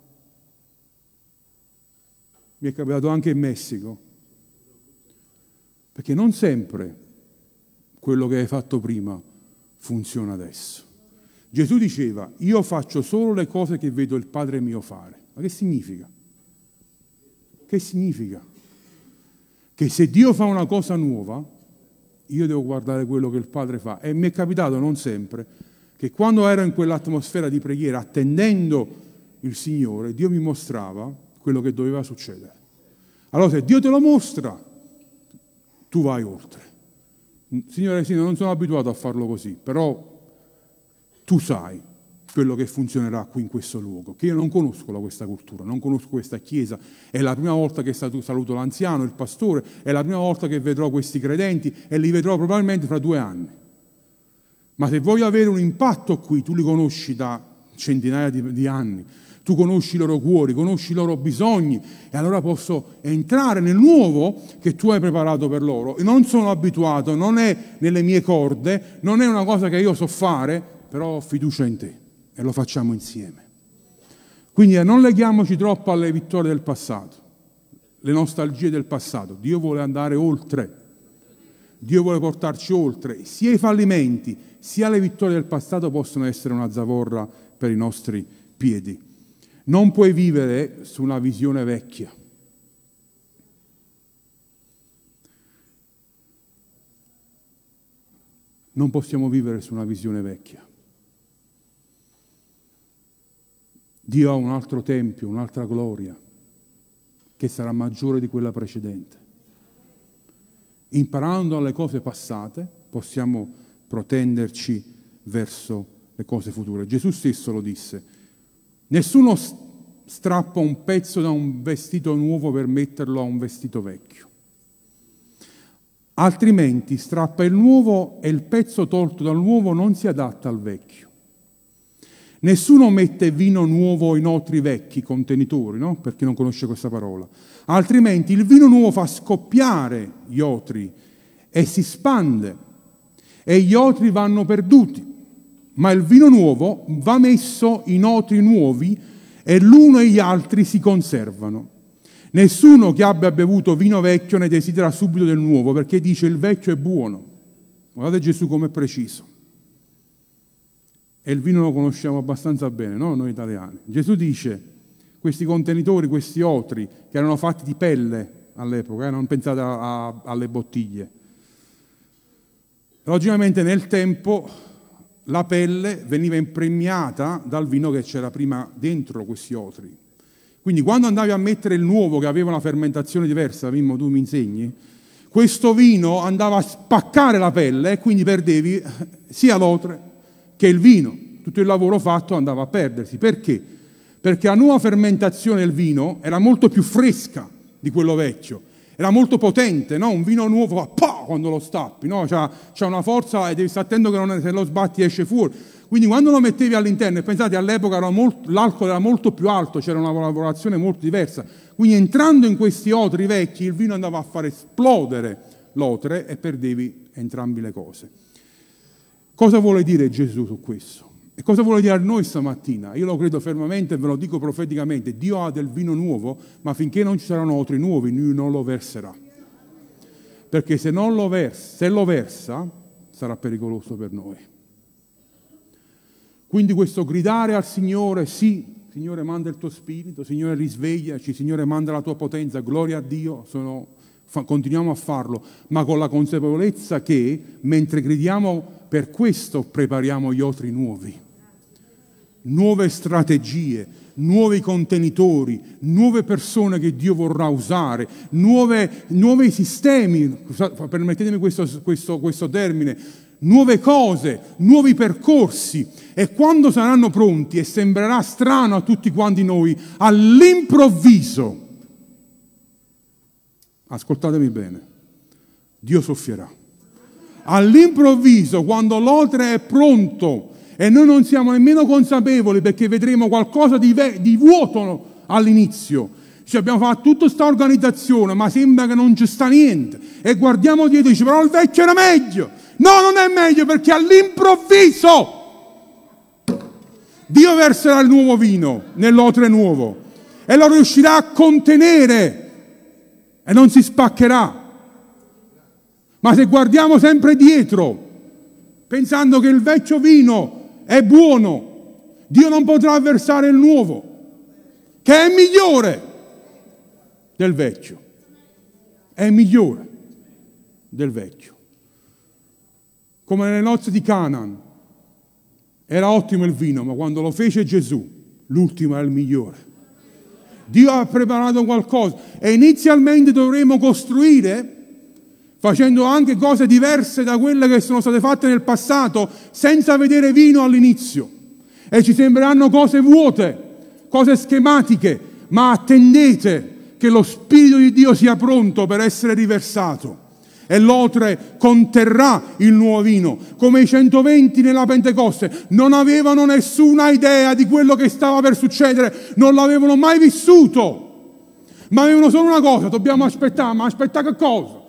Mi è capitato anche in Messico, perché non sempre quello che hai fatto prima funziona adesso. Gesù diceva, io faccio solo le cose che vedo il Padre mio fare. Ma che significa? Che significa? Che se Dio fa una cosa nuova, io devo guardare quello che il Padre fa. E mi è capitato, non sempre, che quando ero in quell'atmosfera di preghiera, attendendo il Signore, Dio mi mostrava quello che doveva succedere. Allora se Dio te lo mostra, tu vai oltre. Signore, sì, non sono abituato a farlo così, però tu sai quello che funzionerà qui in questo luogo, che io non conosco questa cultura, non conosco questa chiesa, è la prima volta che saluto l'anziano, il pastore, è la prima volta che vedrò questi credenti e li vedrò probabilmente fra due anni. Ma se voglio avere un impatto qui, tu li conosci da centinaia di, di anni, tu conosci i loro cuori, conosci i loro bisogni e allora posso entrare nel nuovo che tu hai preparato per loro. Non sono abituato, non è nelle mie corde, non è una cosa che io so fare, però ho fiducia in te e lo facciamo insieme. Quindi eh, non leghiamoci troppo alle vittorie del passato, le nostalgie del passato. Dio vuole andare oltre. Dio vuole portarci oltre. Sia i fallimenti, sia le vittorie del passato possono essere una zavorra per i nostri piedi. Non puoi vivere su una visione vecchia. Non possiamo vivere su una visione vecchia. Dio ha un altro tempio, un'altra gloria, che sarà maggiore di quella precedente. Imparando alle cose passate possiamo protenderci verso le cose future. Gesù stesso lo disse. Nessuno strappa un pezzo da un vestito nuovo per metterlo a un vestito vecchio. Altrimenti strappa il nuovo e il pezzo tolto dal nuovo non si adatta al vecchio. Nessuno mette vino nuovo in otri vecchi contenitori, no? Per chi non conosce questa parola. Altrimenti il vino nuovo fa scoppiare gli otri e si spande e gli otri vanno perduti. Ma il vino nuovo va messo in otri nuovi e l'uno e gli altri si conservano. Nessuno che abbia bevuto vino vecchio ne desidera subito del nuovo perché dice il vecchio è buono. Guardate Gesù come è preciso e il vino lo conosciamo abbastanza bene, no? noi italiani. Gesù dice, questi contenitori, questi otri, che erano fatti di pelle all'epoca, eh? non pensate a, a, alle bottiglie. Logicamente nel tempo la pelle veniva impregnata dal vino che c'era prima dentro questi otri. Quindi quando andavi a mettere il nuovo che aveva una fermentazione diversa, Mimmo tu mi insegni, questo vino andava a spaccare la pelle e quindi perdevi sia l'otre che il vino. Tutto il lavoro fatto andava a perdersi. Perché? Perché la nuova fermentazione del vino era molto più fresca di quello vecchio, era molto potente, no? un vino nuovo fa quando lo stappi, no? c'ha, c'ha, una forza e devi stare attento che non, se lo sbatti esce fuori. Quindi quando lo mettevi all'interno, e pensate all'epoca molto, l'alcol era molto più alto, c'era una lavorazione molto diversa, quindi entrando in questi otri vecchi il vino andava a far esplodere l'otre e perdevi entrambe le cose. Cosa vuole dire Gesù su questo? E cosa vuole dire a noi stamattina? Io lo credo fermamente, ve lo dico profeticamente, Dio ha del vino nuovo, ma finché non ci saranno altri nuovi, lui non lo verserà. Perché se, non lo versa, se lo versa, sarà pericoloso per noi. Quindi questo gridare al Signore, sì, Signore manda il tuo spirito, Signore risvegliaci, Signore manda la tua potenza, gloria a Dio, sono, fa, continuiamo a farlo, ma con la consapevolezza che mentre gridiamo per questo prepariamo gli otri nuovi. Nuove strategie, nuovi contenitori, nuove persone che Dio vorrà usare, nuove, nuovi sistemi, permettetemi questo, questo, questo termine, nuove cose, nuovi percorsi e quando saranno pronti e sembrerà strano a tutti quanti noi, all'improvviso Ascoltatemi bene. Dio soffierà. All'improvviso, quando l'otre è pronto e noi non siamo nemmeno consapevoli perché vedremo qualcosa di, ve- di vuoto all'inizio, cioè abbiamo fatto tutta questa organizzazione, ma sembra che non ci sta niente. E guardiamo dietro e dice, però il vecchio era meglio. No, non è meglio perché all'improvviso Dio verserà il nuovo vino nell'otre nuovo e lo riuscirà a contenere e non si spaccherà. Ma se guardiamo sempre dietro, pensando che il vecchio vino è buono, Dio non potrà versare il nuovo, che è migliore del vecchio. È migliore del vecchio. Come nelle nozze di Canaan. Era ottimo il vino, ma quando lo fece Gesù, l'ultimo è il migliore. Dio ha preparato qualcosa e inizialmente dovremo costruire facendo anche cose diverse da quelle che sono state fatte nel passato senza vedere vino all'inizio. E ci sembreranno cose vuote, cose schematiche, ma attendete che lo Spirito di Dio sia pronto per essere riversato e l'otre conterrà il nuovo vino, come i 120 nella Pentecoste. Non avevano nessuna idea di quello che stava per succedere, non l'avevano mai vissuto, ma avevano solo una cosa, dobbiamo aspettare, ma aspettare che cosa?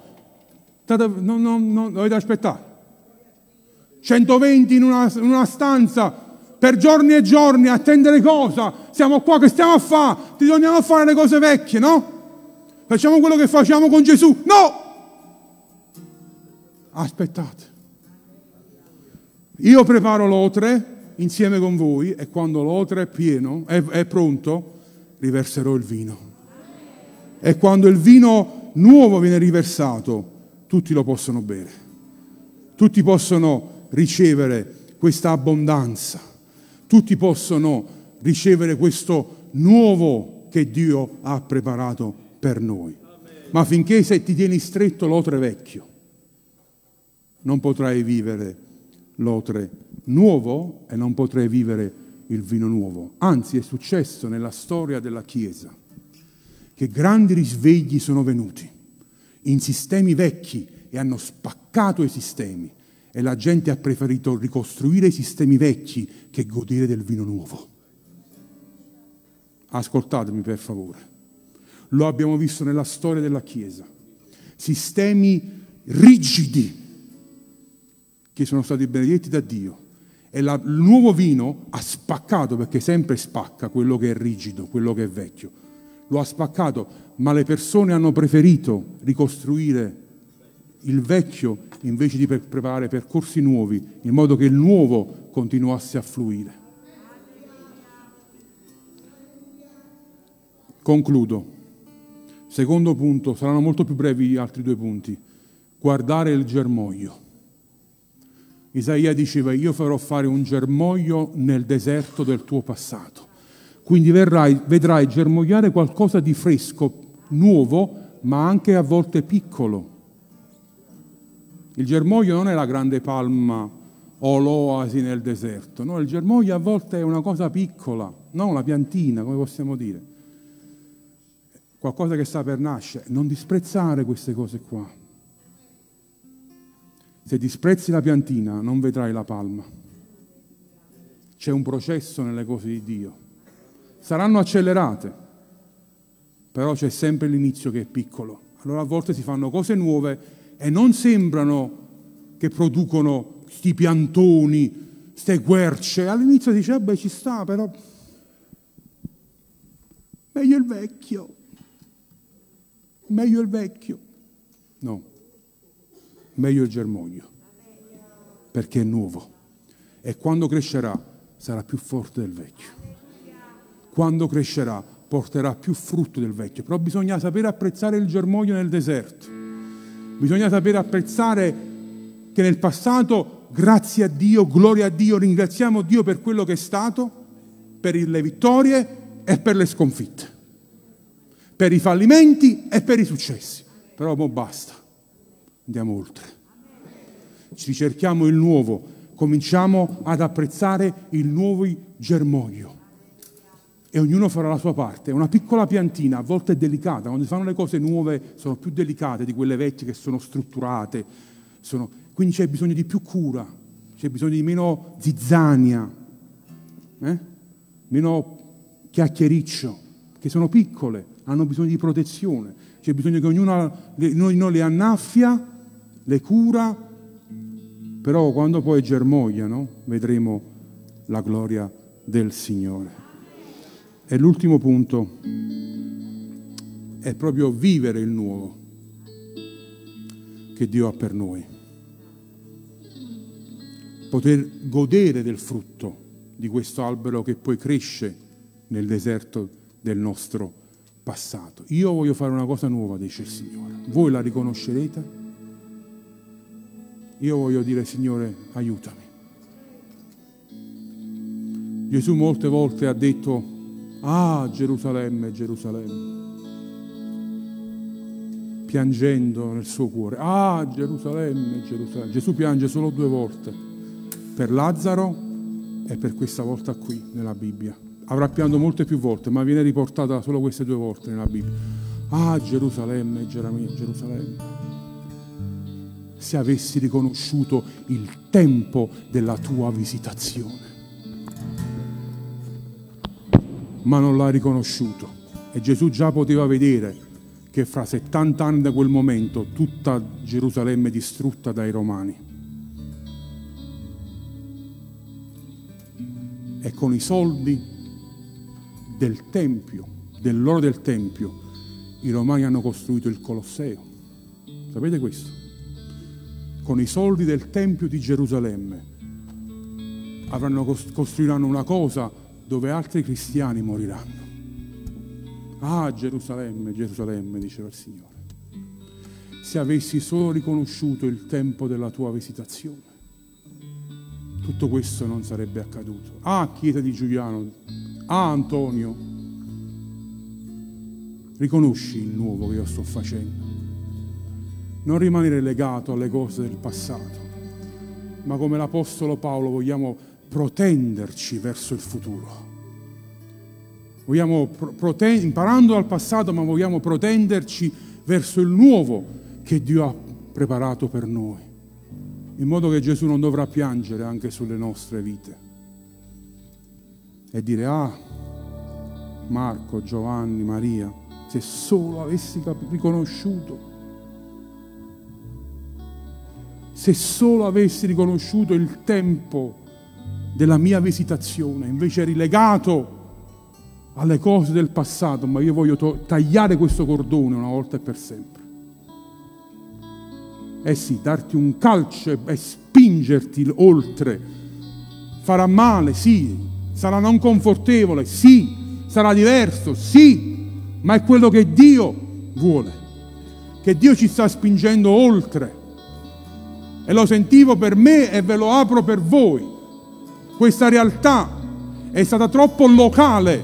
Non, non, non dovete aspettare. 120 in una, in una stanza per giorni e giorni, attendere cosa? Siamo qua, che stiamo a fare? Torniamo a fare le cose vecchie, no? Facciamo quello che facciamo con Gesù. No! aspettate. Io preparo l'otre insieme con voi e quando l'otre è pieno, è, è pronto, riverserò il vino. E quando il vino nuovo viene riversato, tutti lo possono bere. Tutti possono ricevere questa abbondanza. Tutti possono ricevere questo nuovo che Dio ha preparato per noi. Ma finché se ti tieni stretto l'otre vecchio, non potrai vivere l'otre nuovo e non potrai vivere il vino nuovo. Anzi, è successo nella storia della Chiesa che grandi risvegli sono venuti in sistemi vecchi e hanno spaccato i sistemi e la gente ha preferito ricostruire i sistemi vecchi che godere del vino nuovo. Ascoltatemi per favore. Lo abbiamo visto nella storia della Chiesa. Sistemi rigidi che sono stati benedetti da Dio. E la, il nuovo vino ha spaccato, perché sempre spacca quello che è rigido, quello che è vecchio. Lo ha spaccato, ma le persone hanno preferito ricostruire il vecchio invece di preparare percorsi nuovi, in modo che il nuovo continuasse a fluire. Concludo. Secondo punto, saranno molto più brevi gli altri due punti. Guardare il germoglio. Isaia diceva io farò fare un germoglio nel deserto del tuo passato. Quindi verrai, vedrai germogliare qualcosa di fresco, nuovo, ma anche a volte piccolo. Il germoglio non è la grande palma o l'oasi nel deserto, no, il germoglio a volte è una cosa piccola, non una piantina, come possiamo dire. Qualcosa che sta per nascere. Non disprezzare queste cose qua. Se disprezzi la piantina non vedrai la palma. C'è un processo nelle cose di Dio. Saranno accelerate, però c'è sempre l'inizio che è piccolo. Allora a volte si fanno cose nuove e non sembrano che producono sti piantoni, ste querce. All'inizio dice, eh beh ci sta, però meglio il vecchio, meglio il vecchio. No meglio il germoglio, perché è nuovo. E quando crescerà sarà più forte del vecchio. Quando crescerà porterà più frutto del vecchio. Però bisogna sapere apprezzare il germoglio nel deserto. Bisogna sapere apprezzare che nel passato, grazie a Dio, gloria a Dio, ringraziamo Dio per quello che è stato, per le vittorie e per le sconfitte, per i fallimenti e per i successi. Però mo basta andiamo oltre. Ci ricerchiamo il nuovo, cominciamo ad apprezzare il nuovo germoglio. E ognuno farà la sua parte. Una piccola piantina, a volte è delicata, quando si fanno le cose nuove sono più delicate di quelle vecchie che sono strutturate, sono... quindi c'è bisogno di più cura, c'è bisogno di meno zizzania, eh? meno chiacchiericcio, che sono piccole, hanno bisogno di protezione, c'è bisogno che ognuno di noi le annaffia, le cura, però quando poi germogliano vedremo la gloria del Signore. E l'ultimo punto è proprio vivere il nuovo che Dio ha per noi. Poter godere del frutto di questo albero che poi cresce nel deserto del nostro passato. Io voglio fare una cosa nuova, dice il Signore. Voi la riconoscerete? Io voglio dire, Signore, aiutami. Gesù molte volte ha detto, Ah, Gerusalemme, Gerusalemme. Piangendo nel suo cuore. Ah, Gerusalemme, Gerusalemme. Gesù piange solo due volte. Per Lazzaro e per questa volta qui nella Bibbia. Avrà pianto molte più volte, ma viene riportata solo queste due volte nella Bibbia. Ah, Gerusalemme, Gerusalemme. Se avessi riconosciuto il tempo della tua visitazione ma non l'ha riconosciuto. E Gesù già poteva vedere che fra 70 anni da quel momento tutta Gerusalemme è distrutta dai romani. E con i soldi del Tempio, dell'oro del Tempio, i romani hanno costruito il Colosseo. Sapete questo? Con i soldi del Tempio di Gerusalemme avranno costruiranno una cosa dove altri cristiani moriranno. Ah, Gerusalemme, Gerusalemme, diceva il Signore, se avessi solo riconosciuto il tempo della tua visitazione, tutto questo non sarebbe accaduto. Ah, Chiesa di Giuliano, ah, Antonio, riconosci il nuovo che io sto facendo. Non rimanere legato alle cose del passato, ma come l'Apostolo Paolo vogliamo protenderci verso il futuro. Vogliamo prote- imparando dal passato, ma vogliamo protenderci verso il nuovo che Dio ha preparato per noi, in modo che Gesù non dovrà piangere anche sulle nostre vite. E dire, ah, Marco, Giovanni, Maria, se solo avessi riconosciuto se solo avessi riconosciuto il tempo della mia visitazione, invece eri legato alle cose del passato, ma io voglio to- tagliare questo cordone una volta e per sempre. Eh sì, darti un calcio e spingerti oltre. Farà male, sì, sarà non confortevole, sì, sarà diverso, sì, ma è quello che Dio vuole, che Dio ci sta spingendo oltre. E lo sentivo per me e ve lo apro per voi questa realtà è stata troppo locale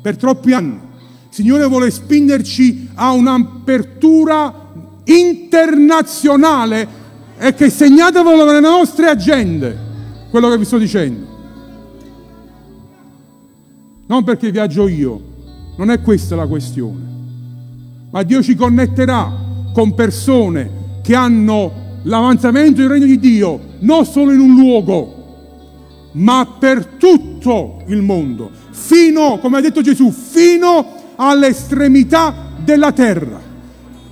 per troppi anni. Il Signore vuole spingerci a un'apertura internazionale e che segnatevelo nelle nostre agende, quello che vi sto dicendo. Non perché viaggio io, non è questa la questione, ma Dio ci connetterà con persone che hanno l'avanzamento del regno di Dio non solo in un luogo, ma per tutto il mondo, fino, come ha detto Gesù, fino all'estremità della terra.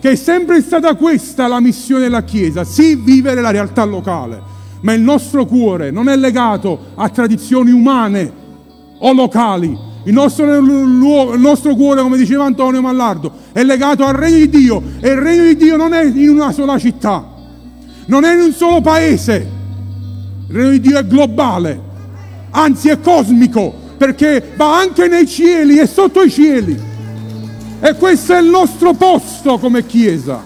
Che è sempre stata questa la missione della Chiesa, sì vivere la realtà locale, ma il nostro cuore non è legato a tradizioni umane o locali. Il nostro, il nostro cuore, come diceva Antonio Mallardo, è legato al regno di Dio e il regno di Dio non è in una sola città, non è in un solo paese. Il regno di Dio è globale, anzi è cosmico, perché va anche nei cieli e sotto i cieli. E questo è il nostro posto come Chiesa.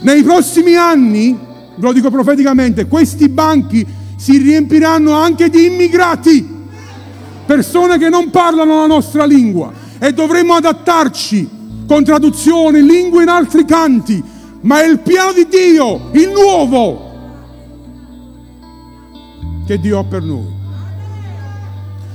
Nei prossimi anni, ve lo dico profeticamente, questi banchi si riempiranno anche di immigrati, persone che non parlano la nostra lingua e dovremo adattarci con traduzioni, lingue in altri canti, ma è il piano di Dio, il nuovo, che Dio ha per noi.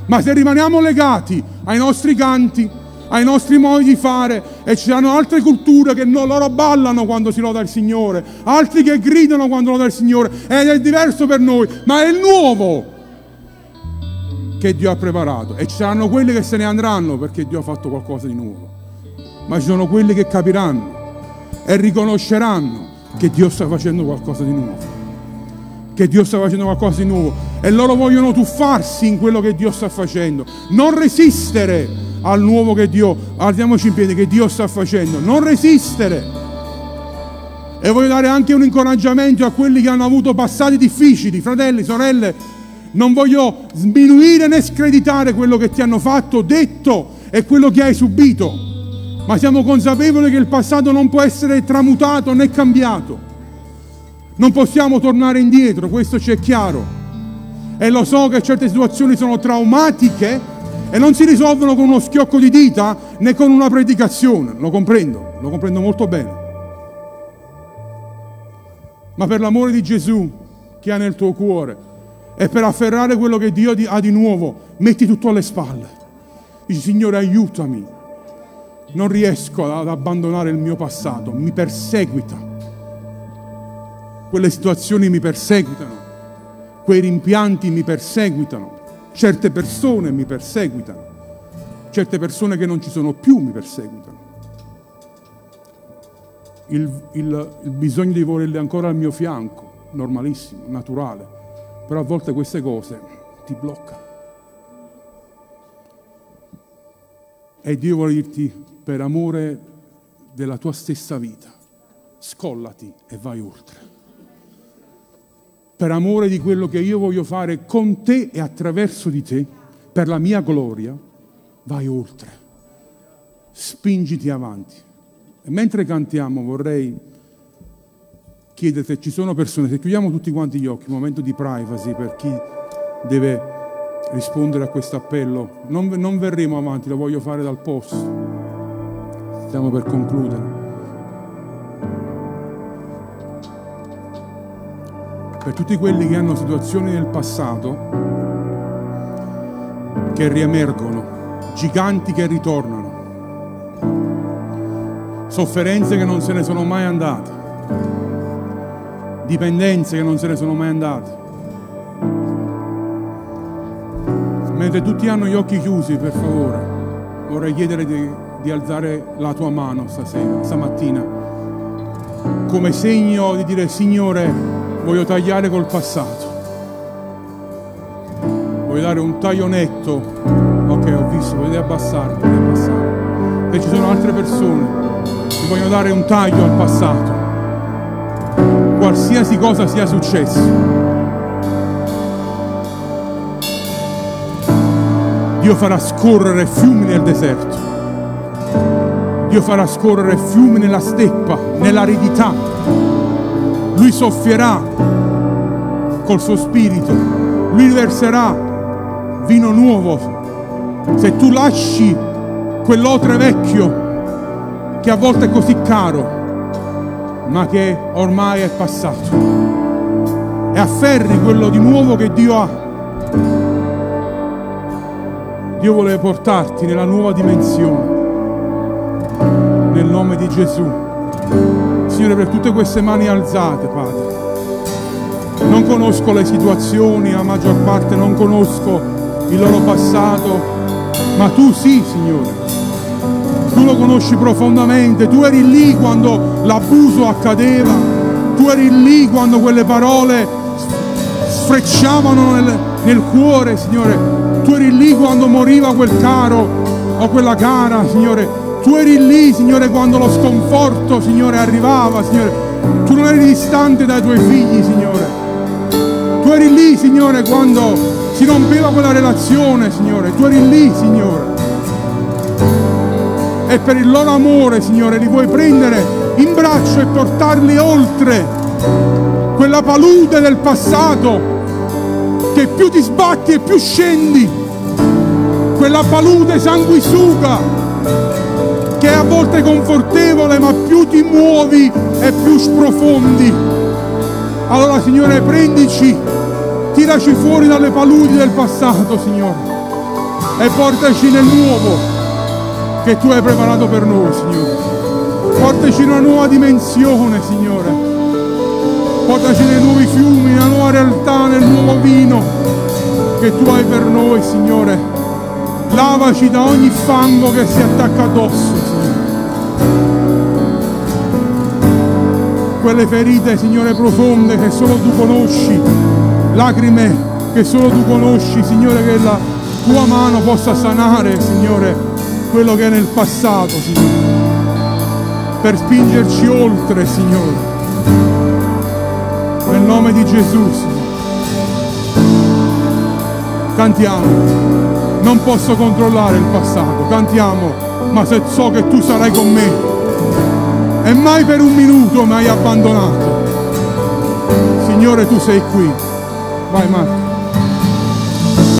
Ma se rimaniamo legati ai nostri canti, ai nostri modi di fare e ci saranno altre culture che no, loro ballano quando si loda il Signore, altri che gridano quando loda il Signore ed è diverso per noi, ma è il nuovo che Dio ha preparato. E ci saranno quelli che se ne andranno perché Dio ha fatto qualcosa di nuovo, ma ci sono quelli che capiranno e riconosceranno che Dio sta facendo qualcosa di nuovo che Dio sta facendo qualcosa di nuovo e loro vogliono tuffarsi in quello che Dio sta facendo, non resistere al nuovo che Dio, alziamoci in piedi, che Dio sta facendo. Non resistere. E voglio dare anche un incoraggiamento a quelli che hanno avuto passati difficili, fratelli, sorelle. Non voglio sminuire né screditare quello che ti hanno fatto, detto e quello che hai subito. Ma siamo consapevoli che il passato non può essere tramutato né cambiato. Non possiamo tornare indietro, questo ci è chiaro. E lo so che certe situazioni sono traumatiche e non si risolvono con uno schiocco di dita né con una predicazione, lo comprendo, lo comprendo molto bene. Ma per l'amore di Gesù che ha nel tuo cuore e per afferrare quello che Dio ha di nuovo, metti tutto alle spalle. Dici Signore aiutami, non riesco ad abbandonare il mio passato, mi perseguita. Quelle situazioni mi perseguitano, quei rimpianti mi perseguitano Certe persone mi perseguitano, certe persone che non ci sono più mi perseguitano. Il, il, il bisogno di volerle ancora al mio fianco, normalissimo, naturale, però a volte queste cose ti bloccano. E Dio vuole dirti, per amore della tua stessa vita, scollati e vai oltre per amore di quello che io voglio fare con te e attraverso di te, per la mia gloria, vai oltre, spingiti avanti. E mentre cantiamo vorrei chiedere se ci sono persone, se chiudiamo tutti quanti gli occhi, un momento di privacy per chi deve rispondere a questo appello, non, non verremo avanti, lo voglio fare dal posto. Stiamo per concludere. Per tutti quelli che hanno situazioni nel passato che riemergono, giganti che ritornano, sofferenze che non se ne sono mai andate, dipendenze che non se ne sono mai andate. Mentre tutti hanno gli occhi chiusi, per favore, vorrei chiedere di, di alzare la tua mano stasera, stamattina, come segno di dire Signore, voglio tagliare col passato. Voglio dare un taglio netto. Ok, ho visto, potete abbassare, potete abbassare. E ci sono altre persone che vogliono dare un taglio al passato. Qualsiasi cosa sia successo. Dio farà scorrere fiumi nel deserto. Dio farà scorrere fiumi nella steppa, nell'aridità lui soffierà col suo spirito, lui verserà vino nuovo. Se tu lasci quell'otre vecchio che a volte è così caro, ma che ormai è passato, e afferri quello di nuovo che Dio ha, Dio vuole portarti nella nuova dimensione, nel nome di Gesù. Signore, per tutte queste mani alzate, Padre. Non conosco le situazioni, la maggior parte non conosco il loro passato, ma tu sì, Signore. Tu lo conosci profondamente, tu eri lì quando l'abuso accadeva, tu eri lì quando quelle parole sfrecciavano nel, nel cuore, Signore. Tu eri lì quando moriva quel caro o quella cara, Signore tu eri lì, Signore, quando lo sconforto, Signore, arrivava, Signore. Tu non eri distante dai tuoi figli, Signore. Tu eri lì, Signore, quando si rompeva quella relazione, Signore. Tu eri lì, Signore. E per il loro amore, Signore, li vuoi prendere in braccio e portarli oltre quella palude del passato che più ti sbatti e più scendi. Quella palude sanguisuga che è a volte confortevole, ma più ti muovi e più sprofondi. Allora, Signore, prendici, tiraci fuori dalle paludi del passato, Signore. e portaci nel nuovo che tu hai preparato per noi, Signore. Portaci in una nuova dimensione, Signore. Portaci nei nuovi fiumi, nella nuova realtà, nel nuovo vino che tu hai per noi, Signore. Lavaci da ogni fango che si attacca addosso, Signore. Quelle ferite, Signore, profonde che solo tu conosci, lacrime che solo tu conosci, Signore, che la tua mano possa sanare, Signore, quello che è nel passato, Signore, per spingerci oltre, Signore. Nel nome di Gesù, Signore. Cantiamo. Non posso controllare il passato. Cantiamo. Ma se so che tu sarai con me. E mai per un minuto mi hai abbandonato. Signore, tu sei qui. Vai Marco.